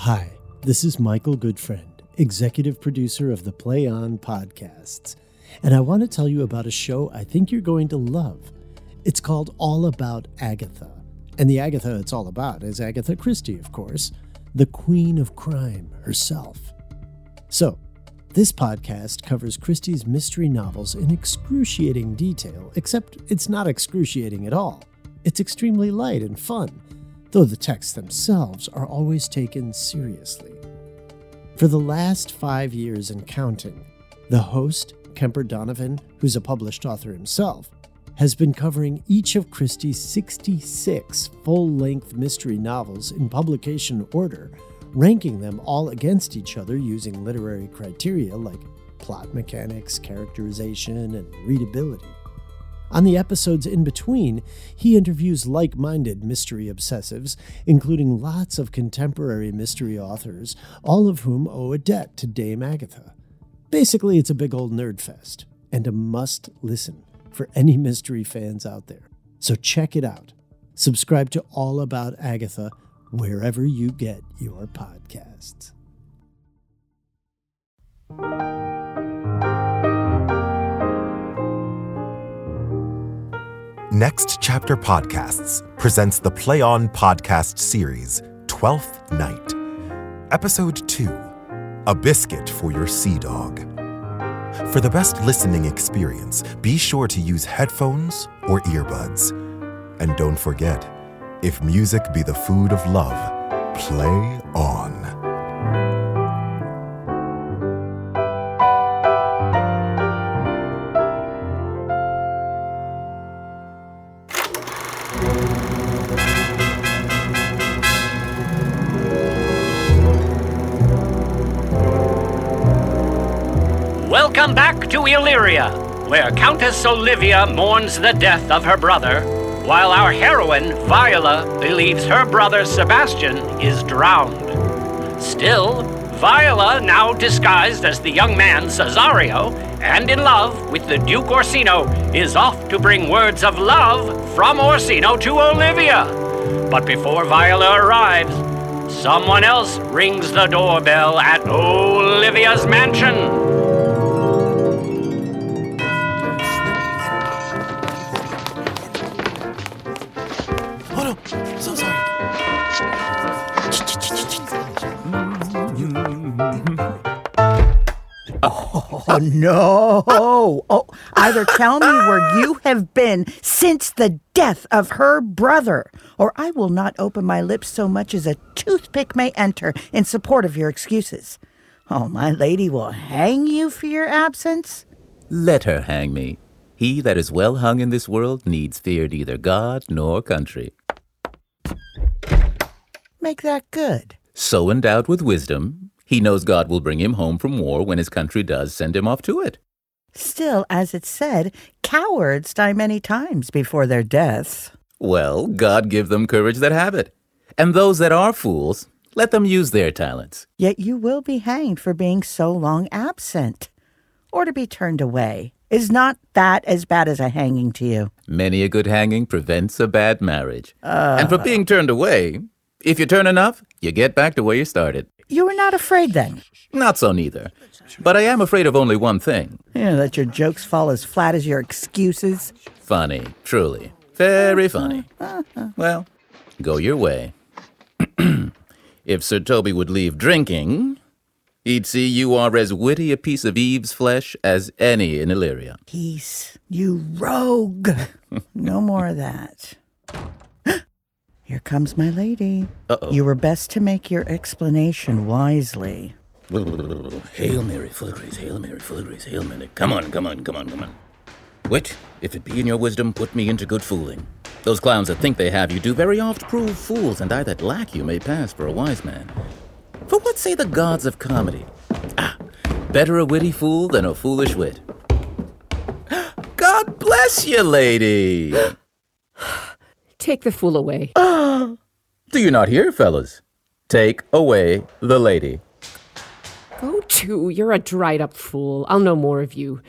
Hi, this is Michael Goodfriend, executive producer of the Play On podcasts, and I want to tell you about a show I think you're going to love. It's called All About Agatha, and the Agatha it's all about is Agatha Christie, of course, the queen of crime herself. So, this podcast covers Christie's mystery novels in excruciating detail, except it's not excruciating at all. It's extremely light and fun, though the texts themselves are always taken seriously. For the last five years and counting, the host, Kemper Donovan, who's a published author himself, has been covering each of Christie's 66 full length mystery novels in publication order, ranking them all against each other using literary criteria like plot mechanics, characterization, and readability. On the episodes in between, he interviews like minded mystery obsessives, including lots of contemporary mystery authors, all of whom owe a debt to Dame Agatha. Basically, it's a big old nerd fest, and a must listen for any mystery fans out there. So check it out. Subscribe to All About Agatha wherever you get your podcasts. Next Chapter Podcasts presents the Play On podcast series, Twelfth Night. Episode 2 A Biscuit for Your Sea Dog. For the best listening experience, be sure to use headphones or earbuds. And don't forget, if music be the food of love, play on. Welcome back to Illyria, where Countess Olivia mourns the death of her brother, while our heroine, Viola, believes her brother Sebastian is drowned. Still, Viola, now disguised as the young man Cesario, and in love with the Duke Orsino, is off to bring words of love from Orsino to Olivia. But before Viola arrives, someone else rings the doorbell at Olivia's mansion. Oh no! Oh, either tell me where you have been since the death of her brother, or I will not open my lips so much as a toothpick may enter in support of your excuses. Oh, my lady will hang you for your absence. Let her hang me. He that is well hung in this world needs fear neither God nor country. Make that good. So endowed with wisdom, he knows God will bring him home from war when his country does send him off to it. Still, as it said, cowards die many times before their deaths. Well, God give them courage that have it. And those that are fools, let them use their talents. Yet you will be hanged for being so long absent, or to be turned away. Is not that as bad as a hanging to you? Many a good hanging prevents a bad marriage. and for being turned away, if you turn enough, you get back to where you started. You were not afraid then. Not so neither. But I am afraid of only one thing. Yeah, that your jokes fall as flat as your excuses. Funny, truly. Very funny. Well, go your way. If Sir Toby would leave drinking, he'd see you are as witty a piece of Eve's flesh as any in Illyria. Peace, you rogue. no more of that. Here comes my lady. Uh-oh. You were best to make your explanation wisely. Hail Mary, full of grace, Hail Mary, full of grace, Hail Mary. Come on, come on, come on, come on. Wit, if it be in your wisdom, put me into good fooling. Those clowns that think they have you do very oft prove fools, and I that lack you may pass for a wise man. For what say the gods of comedy? Ah, better a witty fool than a foolish wit. God bless you, lady. Take the fool away. Do you not hear, fellas? Take away the lady. Go to. You're a dried up fool. I'll know more of you.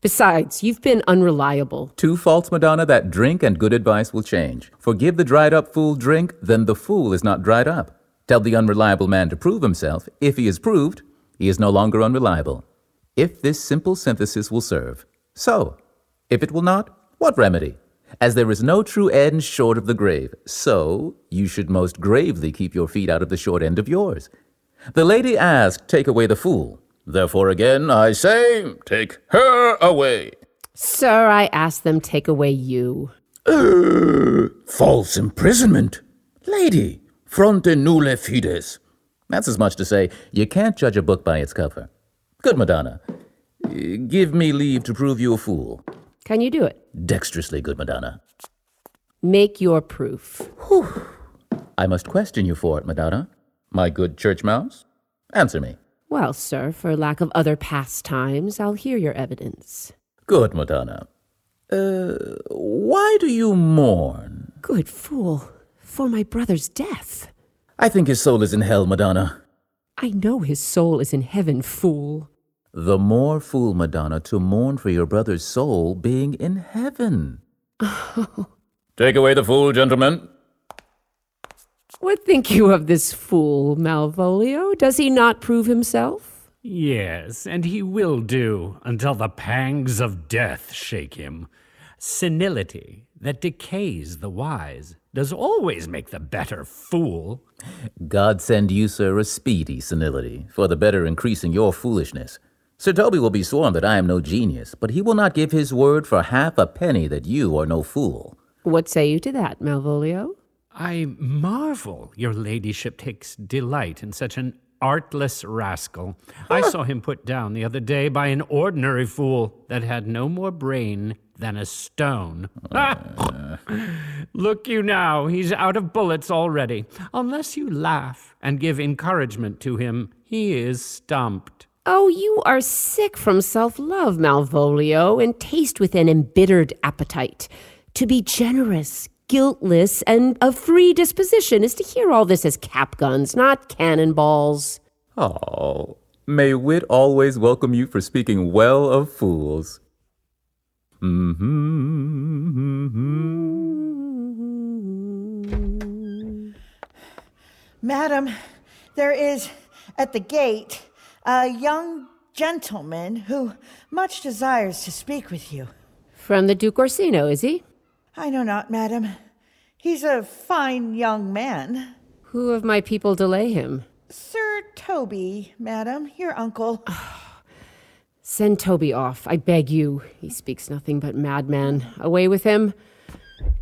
Besides, you've been unreliable. Two faults, Madonna, that drink and good advice will change. Forgive the dried up fool drink, then the fool is not dried up. Tell the unreliable man to prove himself. If he is proved, he is no longer unreliable. If this simple synthesis will serve, so. If it will not, what remedy? As there is no true end short of the grave, so you should most gravely keep your feet out of the short end of yours. The lady asked, Take away the fool. Therefore, again, I say, Take her away. Sir, I asked them take away you. False imprisonment. Lady, fronti nulla fides. That's as much to say, you can't judge a book by its cover. Good Madonna. Uh, Give me leave to prove you a fool. Can you do it? Dexterously, good Madonna. Make your proof. Whew. I must question you for it, Madonna. My good church mouse. Answer me. Well, sir, for lack of other pastimes, I'll hear your evidence. Good Madonna. Uh, why do you mourn? Good fool. For my brother's death. I think his soul is in hell, Madonna. I know his soul is in heaven, fool. The more fool, Madonna, to mourn for your brother's soul being in heaven. Take away the fool, gentlemen. What think you of this fool, Malvolio? Does he not prove himself? Yes, and he will do until the pangs of death shake him. Senility that decays the wise does always make the better fool. God send you, sir, a speedy senility, for the better increasing your foolishness. Sir Toby will be sworn that I am no genius, but he will not give his word for half a penny that you are no fool. What say you to that, Malvolio? I marvel your ladyship takes delight in such an artless rascal. I ah. saw him put down the other day by an ordinary fool that had no more brain than a stone. Look you now, he's out of bullets already. Unless you laugh and give encouragement to him, he is stumped. Oh, you are sick from self love, Malvolio, and taste with an embittered appetite. To be generous, guiltless, and of free disposition is to hear all this as cap guns, not cannonballs. Oh, may wit always welcome you for speaking well of fools. Mm-hmm. Madam, there is at the gate a young gentleman who much desires to speak with you. From the Duke Orsino, is he? I know not, madam. He's a fine young man. Who of my people delay him? Sir Toby, madam, your uncle. Send Toby off, I beg you. He speaks nothing but madman. Away with him.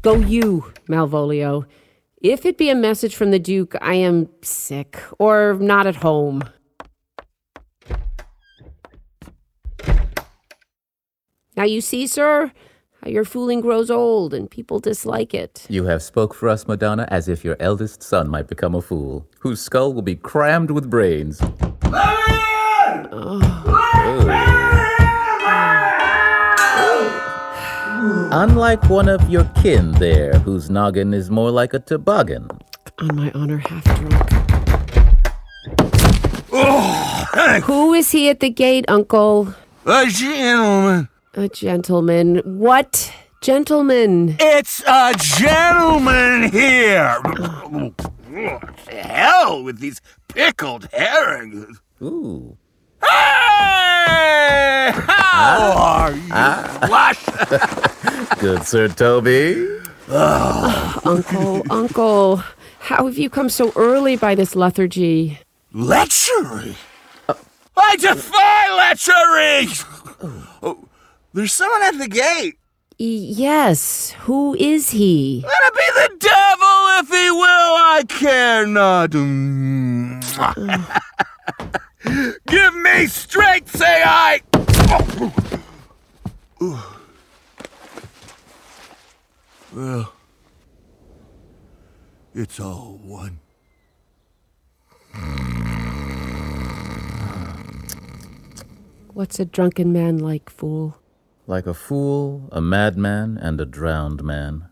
Go you, Malvolio. If it be a message from the Duke, I am sick or not at home. Now you see, sir, how your fooling grows old and people dislike it. You have spoke for us, Madonna, as if your eldest son might become a fool, whose skull will be crammed with brains. Unlike one of your kin there, whose noggin is more like a toboggan. On my honor, half drunk. Oh, Who is he at the gate, Uncle? A gentleman. A gentleman. What gentleman? It's a gentleman here. Hell with these pickled herrings. Ooh. Hey! How are you? Flush. Good Sir Toby. Uncle, Uncle. How have you come so early by this lethargy? Lechery? I defy lechery! Oh, there's someone at the gate. Yes. Who is he? Let it be the devil if he will, I care not. Give me strength, say I! Well, it's all one. What's a drunken man like, fool? Like a fool, a madman, and a drowned man.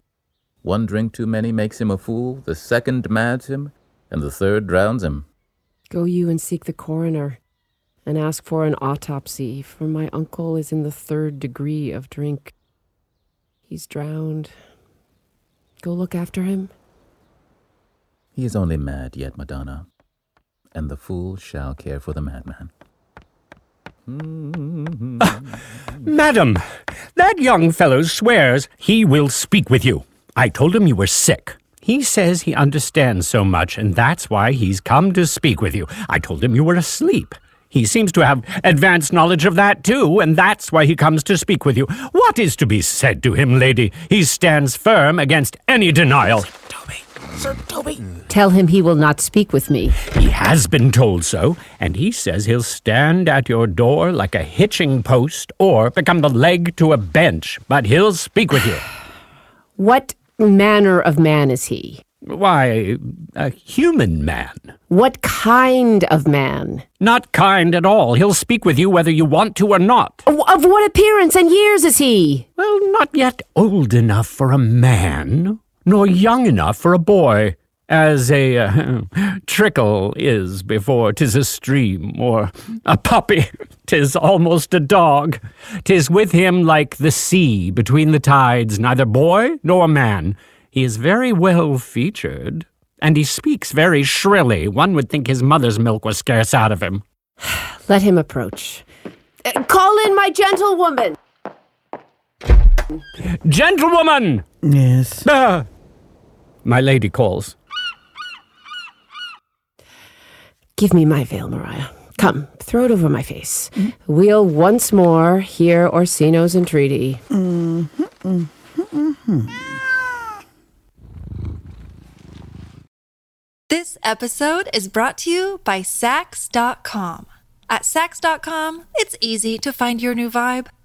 One drink too many makes him a fool, the second mads him, and the third drowns him. Go you and seek the coroner, and ask for an autopsy, for my uncle is in the third degree of drink. He's drowned. Go look after him. He is only mad yet, Madonna, and the fool shall care for the madman. Madam, that young fellow swears he will speak with you. I told him you were sick. He says he understands so much, and that's why he's come to speak with you. I told him you were asleep. He seems to have advanced knowledge of that too, and that's why he comes to speak with you. What is to be said to him, lady? He stands firm against any denial. Sir Toby. Tell him he will not speak with me. He has been told so, and he says he'll stand at your door like a hitching post or become the leg to a bench, but he'll speak with you. What manner of man is he? Why, a human man. What kind of man? Not kind at all. He'll speak with you whether you want to or not. Of of what appearance and years is he? Well, not yet old enough for a man, nor young enough for a boy, as a uh, trickle is before 'tis a stream, or a puppy, 'tis almost a dog. 'Tis with him like the sea between the tides, neither boy nor man. He is very well featured, and he speaks very shrilly. One would think his mother's milk was scarce out of him. Let him approach. Uh, call in my gentlewoman. Gentlewoman! Yes. Ah! My lady calls. Give me my veil, Maria. Come, throw it over my face. We'll once more hear Orsino's entreaty. Mm-hmm, mm-hmm, mm-hmm. This episode is brought to you by Saks.com. At Saks.com, it's easy to find your new vibe.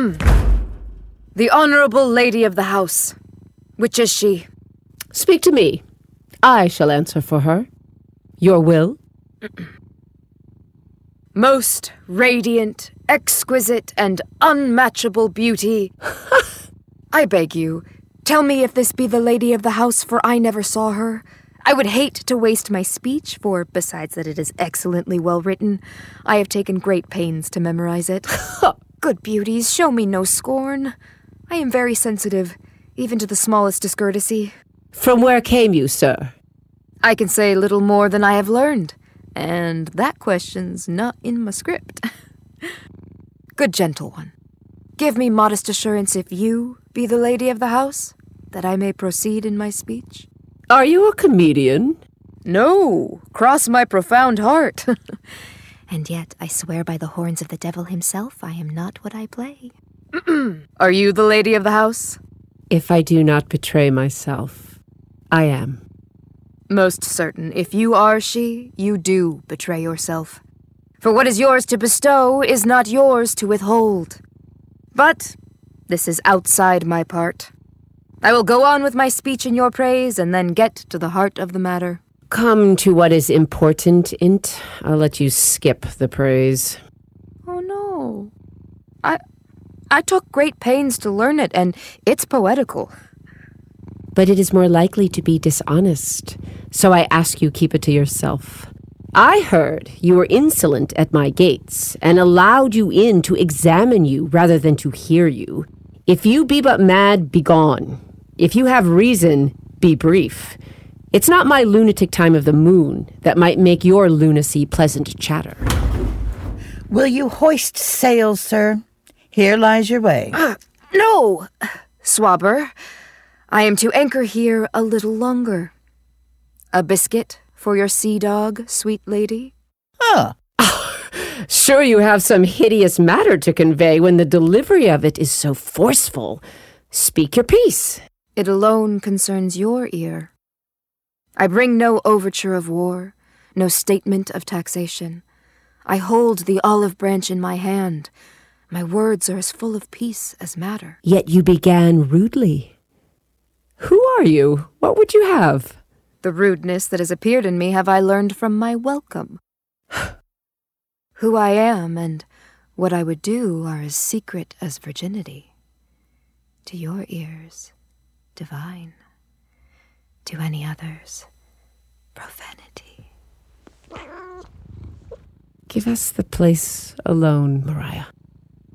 The Honorable Lady of the House. Which is she? Speak to me. I shall answer for her. Your will? Most radiant, exquisite, and unmatchable beauty. I beg you, tell me if this be the Lady of the House, for I never saw her. I would hate to waste my speech, for besides that it is excellently well written, I have taken great pains to memorize it. Good beauties, show me no scorn. I am very sensitive, even to the smallest discourtesy. From where came you, sir? I can say little more than I have learned, and that question's not in my script. Good gentle one, give me modest assurance if you be the lady of the house, that I may proceed in my speech. Are you a comedian? No, cross my profound heart. and yet I swear by the horns of the devil himself, I am not what I play. Are you the lady of the house? If I do not betray myself, I am. Most certain, if you are she, you do betray yourself. For what is yours to bestow is not yours to withhold. But this is outside my part. I will go on with my speech in your praise and then get to the heart of the matter. Come to what is important, Int. I'll let you skip the praise. Oh no. I I took great pains to learn it, and it's poetical. But it is more likely to be dishonest, so I ask you keep it to yourself. I heard you were insolent at my gates, and allowed you in to examine you rather than to hear you. If you be but mad, begone. If you have reason, be brief. It's not my lunatic time of the moon that might make your lunacy pleasant chatter. Will you hoist sail, sir? Here lies your way. Uh, no, Swabber. I am to anchor here a little longer. A biscuit for your sea dog, sweet lady? Huh. Sure, you have some hideous matter to convey when the delivery of it is so forceful. Speak your piece. It alone concerns your ear. I bring no overture of war, no statement of taxation. I hold the olive branch in my hand. My words are as full of peace as matter. Yet you began rudely. Who are you? What would you have? The rudeness that has appeared in me have I learned from my welcome. Who I am and what I would do are as secret as virginity. To your ears, divine. To any others, profanity. Give us the place alone, Maria.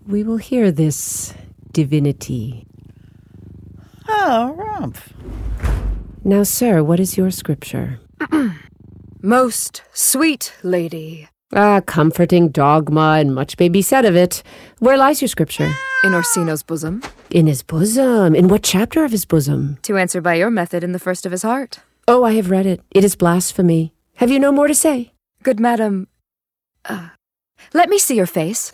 We will hear this divinity. Ah, oh, rumph. Now, sir, what is your scripture? Most sweet lady. Ah, comforting dogma, and much may be said of it. Where lies your scripture? In Orsino's bosom. In his bosom? In what chapter of his bosom? To answer by your method, in the first of his heart. Oh, I have read it. It is blasphemy. Have you no more to say? Good madam, uh, let me see your face.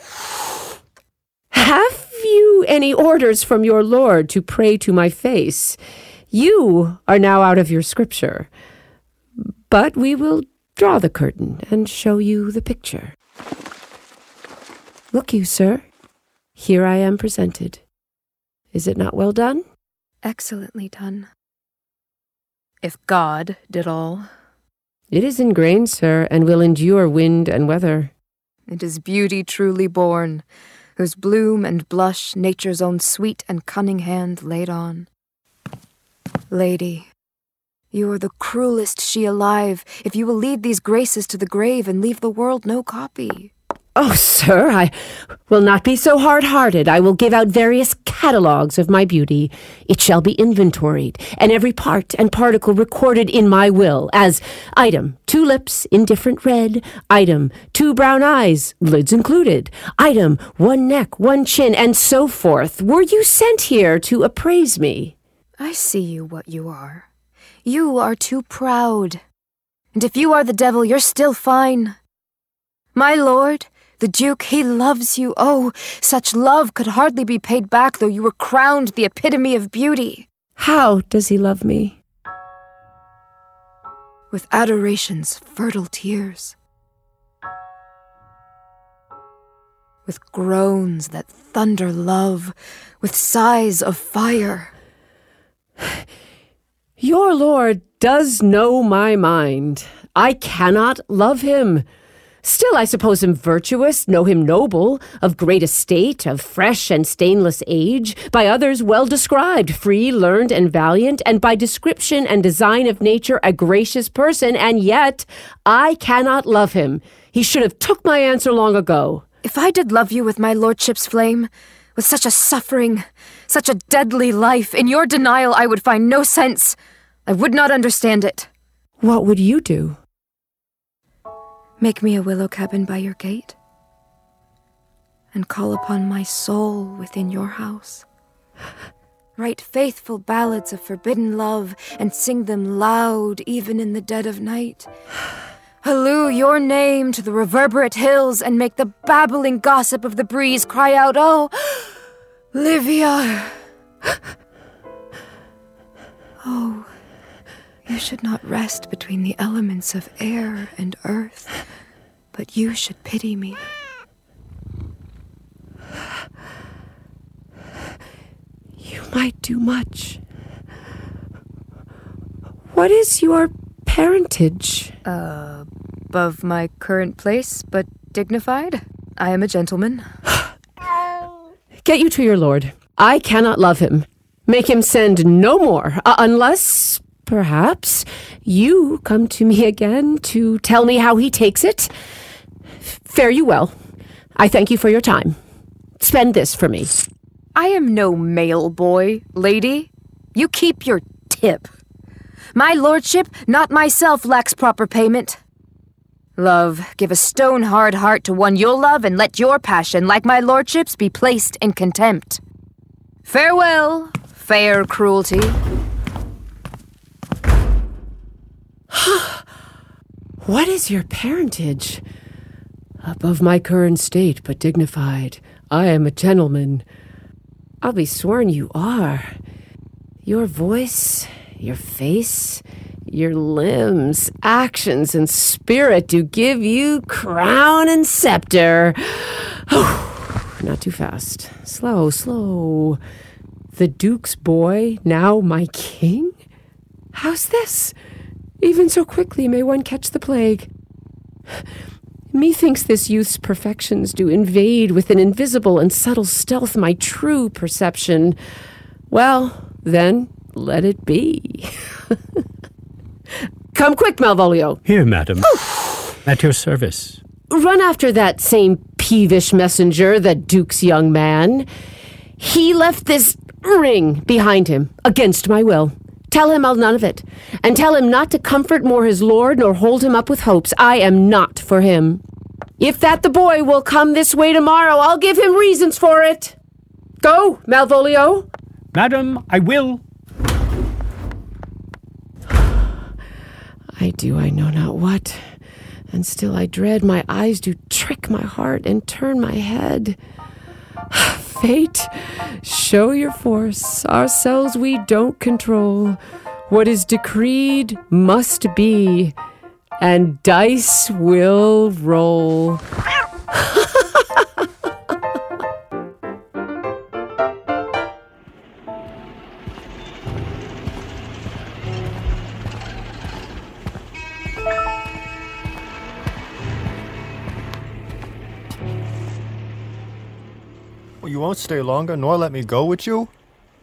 Have you any orders from your lord to pray to my face? You are now out of your scripture. But we will draw the curtain and show you the picture. Look you, sir. Here I am presented. Is it not well done? Excellently done. If God did all. It is ingrained, sir, and will endure wind and weather. It is beauty truly born, whose bloom and blush nature's own sweet and cunning hand laid on. Lady, you are the cruelest she alive, if you will lead these graces to the grave and leave the world no copy. Oh, sir, I will not be so hard hearted. I will give out various catalogues of my beauty. It shall be inventoried, and every part and particle recorded in my will as item, two lips, indifferent red, item, two brown eyes, lids included, item, one neck, one chin, and so forth. Were you sent here to appraise me? I see you what you are. You are too proud. And if you are the devil, you're still fine. My lord, the Duke, he loves you. Oh, such love could hardly be paid back, though you were crowned the epitome of beauty. How does he love me? With adoration's fertile tears. With groans that thunder love, with sighs of fire. Your lord does know my mind. I cannot love him. Still, I suppose him virtuous, know him noble, of great estate, of fresh and stainless age, by others well described, free, learned, and valiant, and by description and design of nature a gracious person, and yet I cannot love him. He should have took my answer long ago. If I did love you with my lordship's flame, with such a suffering, such a deadly life, in your denial I would find no sense. I would not understand it. What would you do? Make me a willow cabin by your gate, and call upon my soul within your house. Write faithful ballads of forbidden love, and sing them loud even in the dead of night. Halloo your name to the reverberate hills, and make the babbling gossip of the breeze cry out, Oh, Livia! Oh, You should not rest between the elements of air and earth, but you should pity me. You might do much. What is your parentage? Uh, above my current place, but dignified. I am a gentleman. Get you to your lord. I cannot love him. Make him send no more, uh, unless, perhaps, you come to me again to tell me how he takes it. Fare you well. I thank you for your time. Spend this for me. I am no mail boy, lady. You keep your tip. My lordship, not myself, lacks proper payment. Love, give a stone hard heart to one you'll love, and let your passion, like my lordship's, be placed in contempt. Farewell, fair cruelty. What is your parentage? Above my current state, but dignified. I am a gentleman. I'll be sworn you are. Your voice, your face, your limbs, actions, and spirit do give you crown and scepter. Oh, not too fast. Slow, slow. The Duke's boy, now my king? How's this? Even so quickly may one catch the plague. Methinks this youth's perfections do invade with an invisible and subtle stealth my true perception. Well, then, let it be. Come quick, Malvolio. Here, madam. At your service. Run after that same peevish messenger, the Duke's young man. He left this ring behind him, against my will. Tell him I'll none of it. And tell him not to comfort more his lord nor hold him up with hopes. I am not for him. If that the boy will come this way tomorrow, I'll give him reasons for it. Go, Malvolio. Madam, I will. I do I know not what, and still I dread my eyes do trick my heart and turn my head. Fate, show your force. Ourselves we don't control. What is decreed must be, and dice will roll. You won't stay longer nor let me go with you?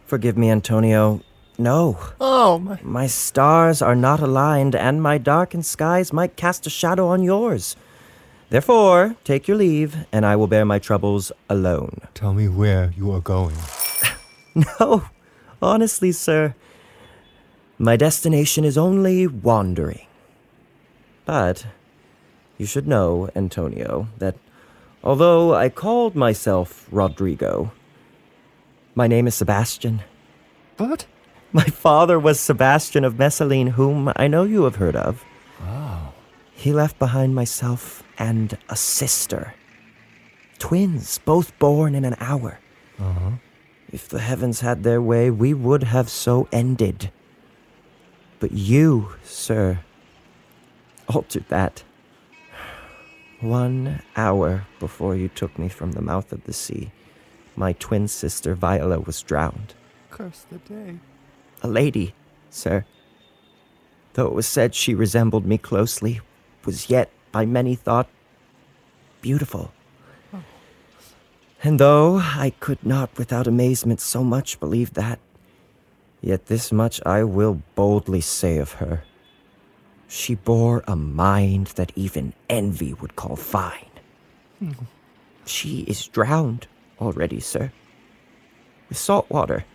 Forgive me, Antonio. No. Oh, my. My stars are not aligned, and my darkened skies might cast a shadow on yours. Therefore, take your leave, and I will bear my troubles alone. Tell me where you are going. No, honestly, sir. My destination is only wandering. But you should know, Antonio, that although I called myself Rodrigo, my name is Sebastian. What? My father was Sebastian of Messaline, whom I know you have heard of. Oh. He left behind myself and a sister. Twins, both born in an hour. Uh huh. If the heavens had their way, we would have so ended. But you, sir, altered that. One hour before you took me from the mouth of the sea, my twin sister Viola was drowned. Curse the day. A lady, sir. Though it was said she resembled me closely, was yet by many thought beautiful. And though I could not without amazement so much believe that, yet this much I will boldly say of her. She bore a mind that even envy would call fine. She is drowned already, sir, with salt water.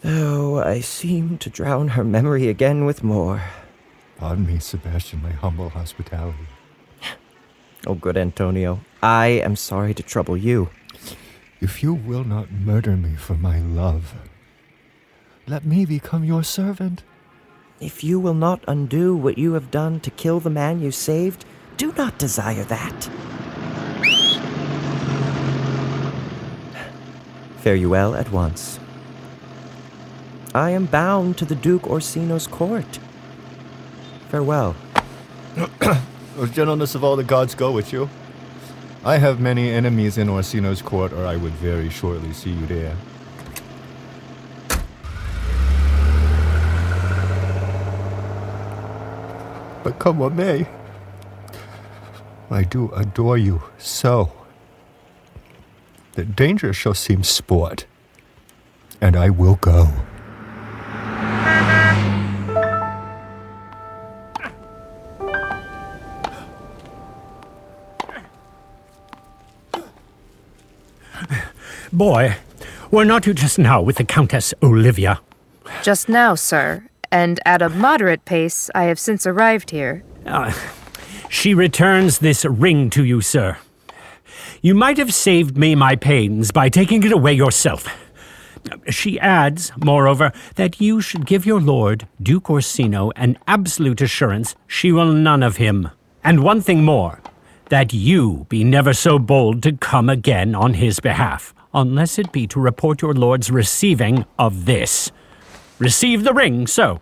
Though I seem to drown her memory again with more. Pardon me, Sebastian, my humble hospitality. Oh, good Antonio, I am sorry to trouble you. If you will not murder me for my love, let me become your servant. If you will not undo what you have done to kill the man you saved, do not desire that. Fare you well at once. I am bound to the Duke Orsino's court. Farewell. The gentleness of all the gods go with you. I have many enemies in Orsino's court, or I would very shortly see you there. But come what may, I do adore you so that danger shall seem sport, and I will go. Boy, were not you just now with the Countess Olivia? Just now, sir, and at a moderate pace, I have since arrived here. Uh, she returns this ring to you, sir. You might have saved me my pains by taking it away yourself. She adds, moreover, that you should give your lord, Duke Orsino, an absolute assurance she will none of him. And one thing more, that you be never so bold to come again on his behalf, unless it be to report your lord's receiving of this. Receive the ring, so.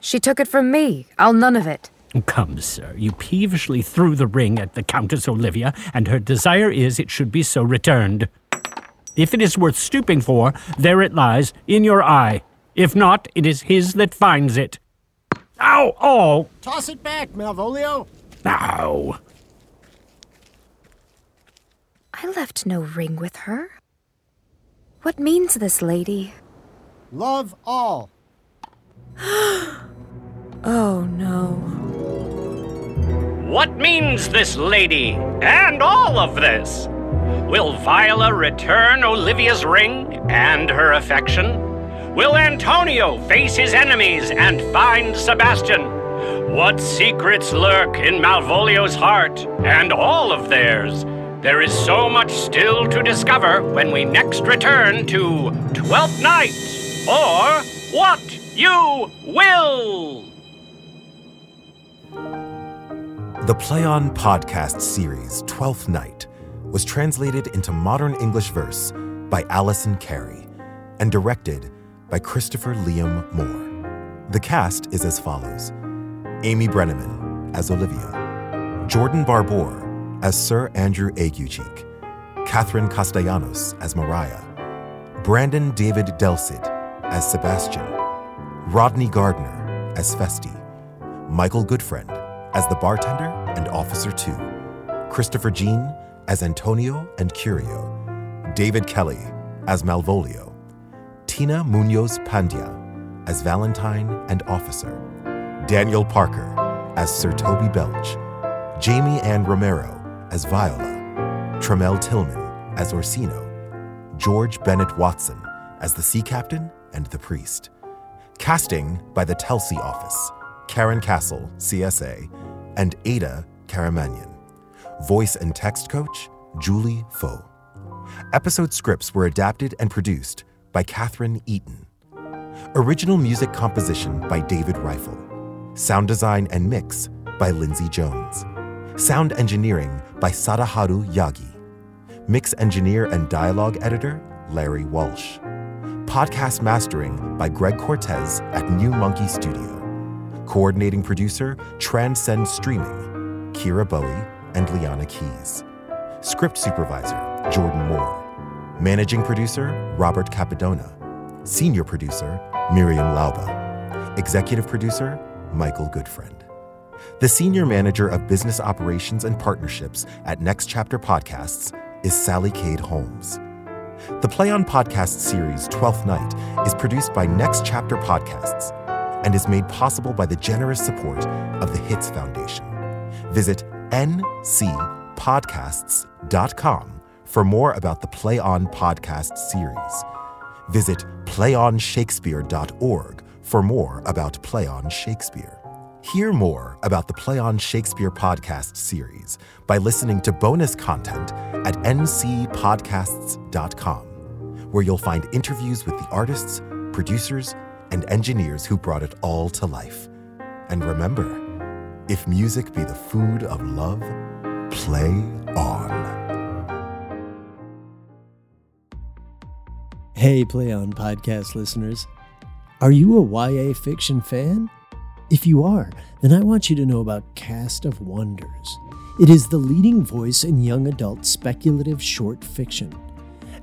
She took it from me. I'll none of it. Come, sir, you peevishly threw the ring at the Countess Olivia, and her desire is it should be so returned. If it is worth stooping for, there it lies, in your eye. If not, it is his that finds it. Ow! Oh! Toss it back, Malvolio. Ow! I left no ring with her. What means this lady? Love all. Oh no. What means this lady and all of this? Will Viola return Olivia's ring and her affection? Will Antonio face his enemies and find Sebastian? What secrets lurk in Malvolio's heart and all of theirs? There is so much still to discover when we next return to Twelfth Night, or What You Will! The Play On podcast series, Twelfth Night, was translated into modern English verse by Alison Carey and directed by Christopher Liam Moore. The cast is as follows Amy Brenneman as Olivia, Jordan Barbour as Sir Andrew Aguecheek, Catherine Castellanos as Maria, Brandon David Delcid as Sebastian, Rodney Gardner as Feste, Michael Goodfriend as the bartender and Officer 2, Christopher Jean as Antonio and Curio, David Kelly as Malvolio, Tina Munoz Pandya as Valentine and Officer, Daniel Parker as Sir Toby Belch, Jamie Ann Romero as Viola, Tramell Tillman as Orsino, George Bennett Watson as the Sea Captain and the Priest. Casting by the Telsey Office, Karyn Casl, CSA, and Ada Karamanian. Voice and text coach, Julie Foe. Episode scripts were adapted and produced by Catherine Eaton. Original music composition by David Rifle. Sound design and mix by Lindsay Jones. Sound engineering by Sadaharu Yagi. Mix engineer and dialogue editor Larry Walsh. Podcast mastering by Greg Cortez at New Monkey Studio. Coordinating producer Transcend Streaming, Kira Bowie and Liana Keys. Script supervisor Jordan Moore. Managing producer Robert Capadona. Senior producer Miriam Lauba. Executive producer Michael Goodfriend. The senior manager of business operations and partnerships at Next Chapter Podcasts is Sally Cade Holmes. The Play On Podcast series, 12th Night, is produced by Next Chapter Podcasts and is made possible by the generous support of the Hitz Foundation. Visit ncpodcasts.com for more about the Play On Podcast series. Visit playonshakespeare.org for more about Play On Shakespeare. Hear more about the Play On Shakespeare podcast series by listening to bonus content at ncpodcasts.com, where you'll find interviews with the artists, producers, and engineers who brought it all to life. And remember, if music be the food of love, play on. Hey, Play On podcast listeners. Are you a YA fiction fan? If you are, then I want you to know about Cast of Wonders. It is the leading voice in young adult speculative short fiction.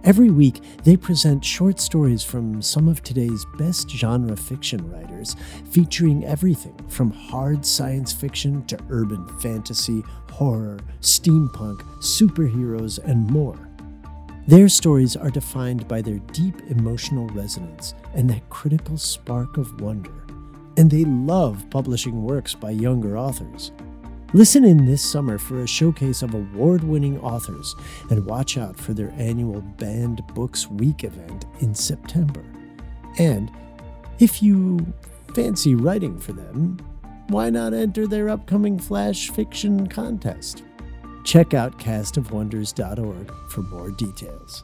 Every week, they present short stories from some of today's best genre fiction writers, featuring everything from hard science fiction to urban fantasy, horror, steampunk, superheroes, and more. Their stories are defined by their deep emotional resonance and that critical spark of wonder, and they love publishing works by younger authors. Listen in this summer for a showcase of award winning authors and watch out for their annual Banned Books Week event in September. And if you fancy writing for them, why not enter their upcoming Flash Fiction contest? Check out castofwonders.org for more details.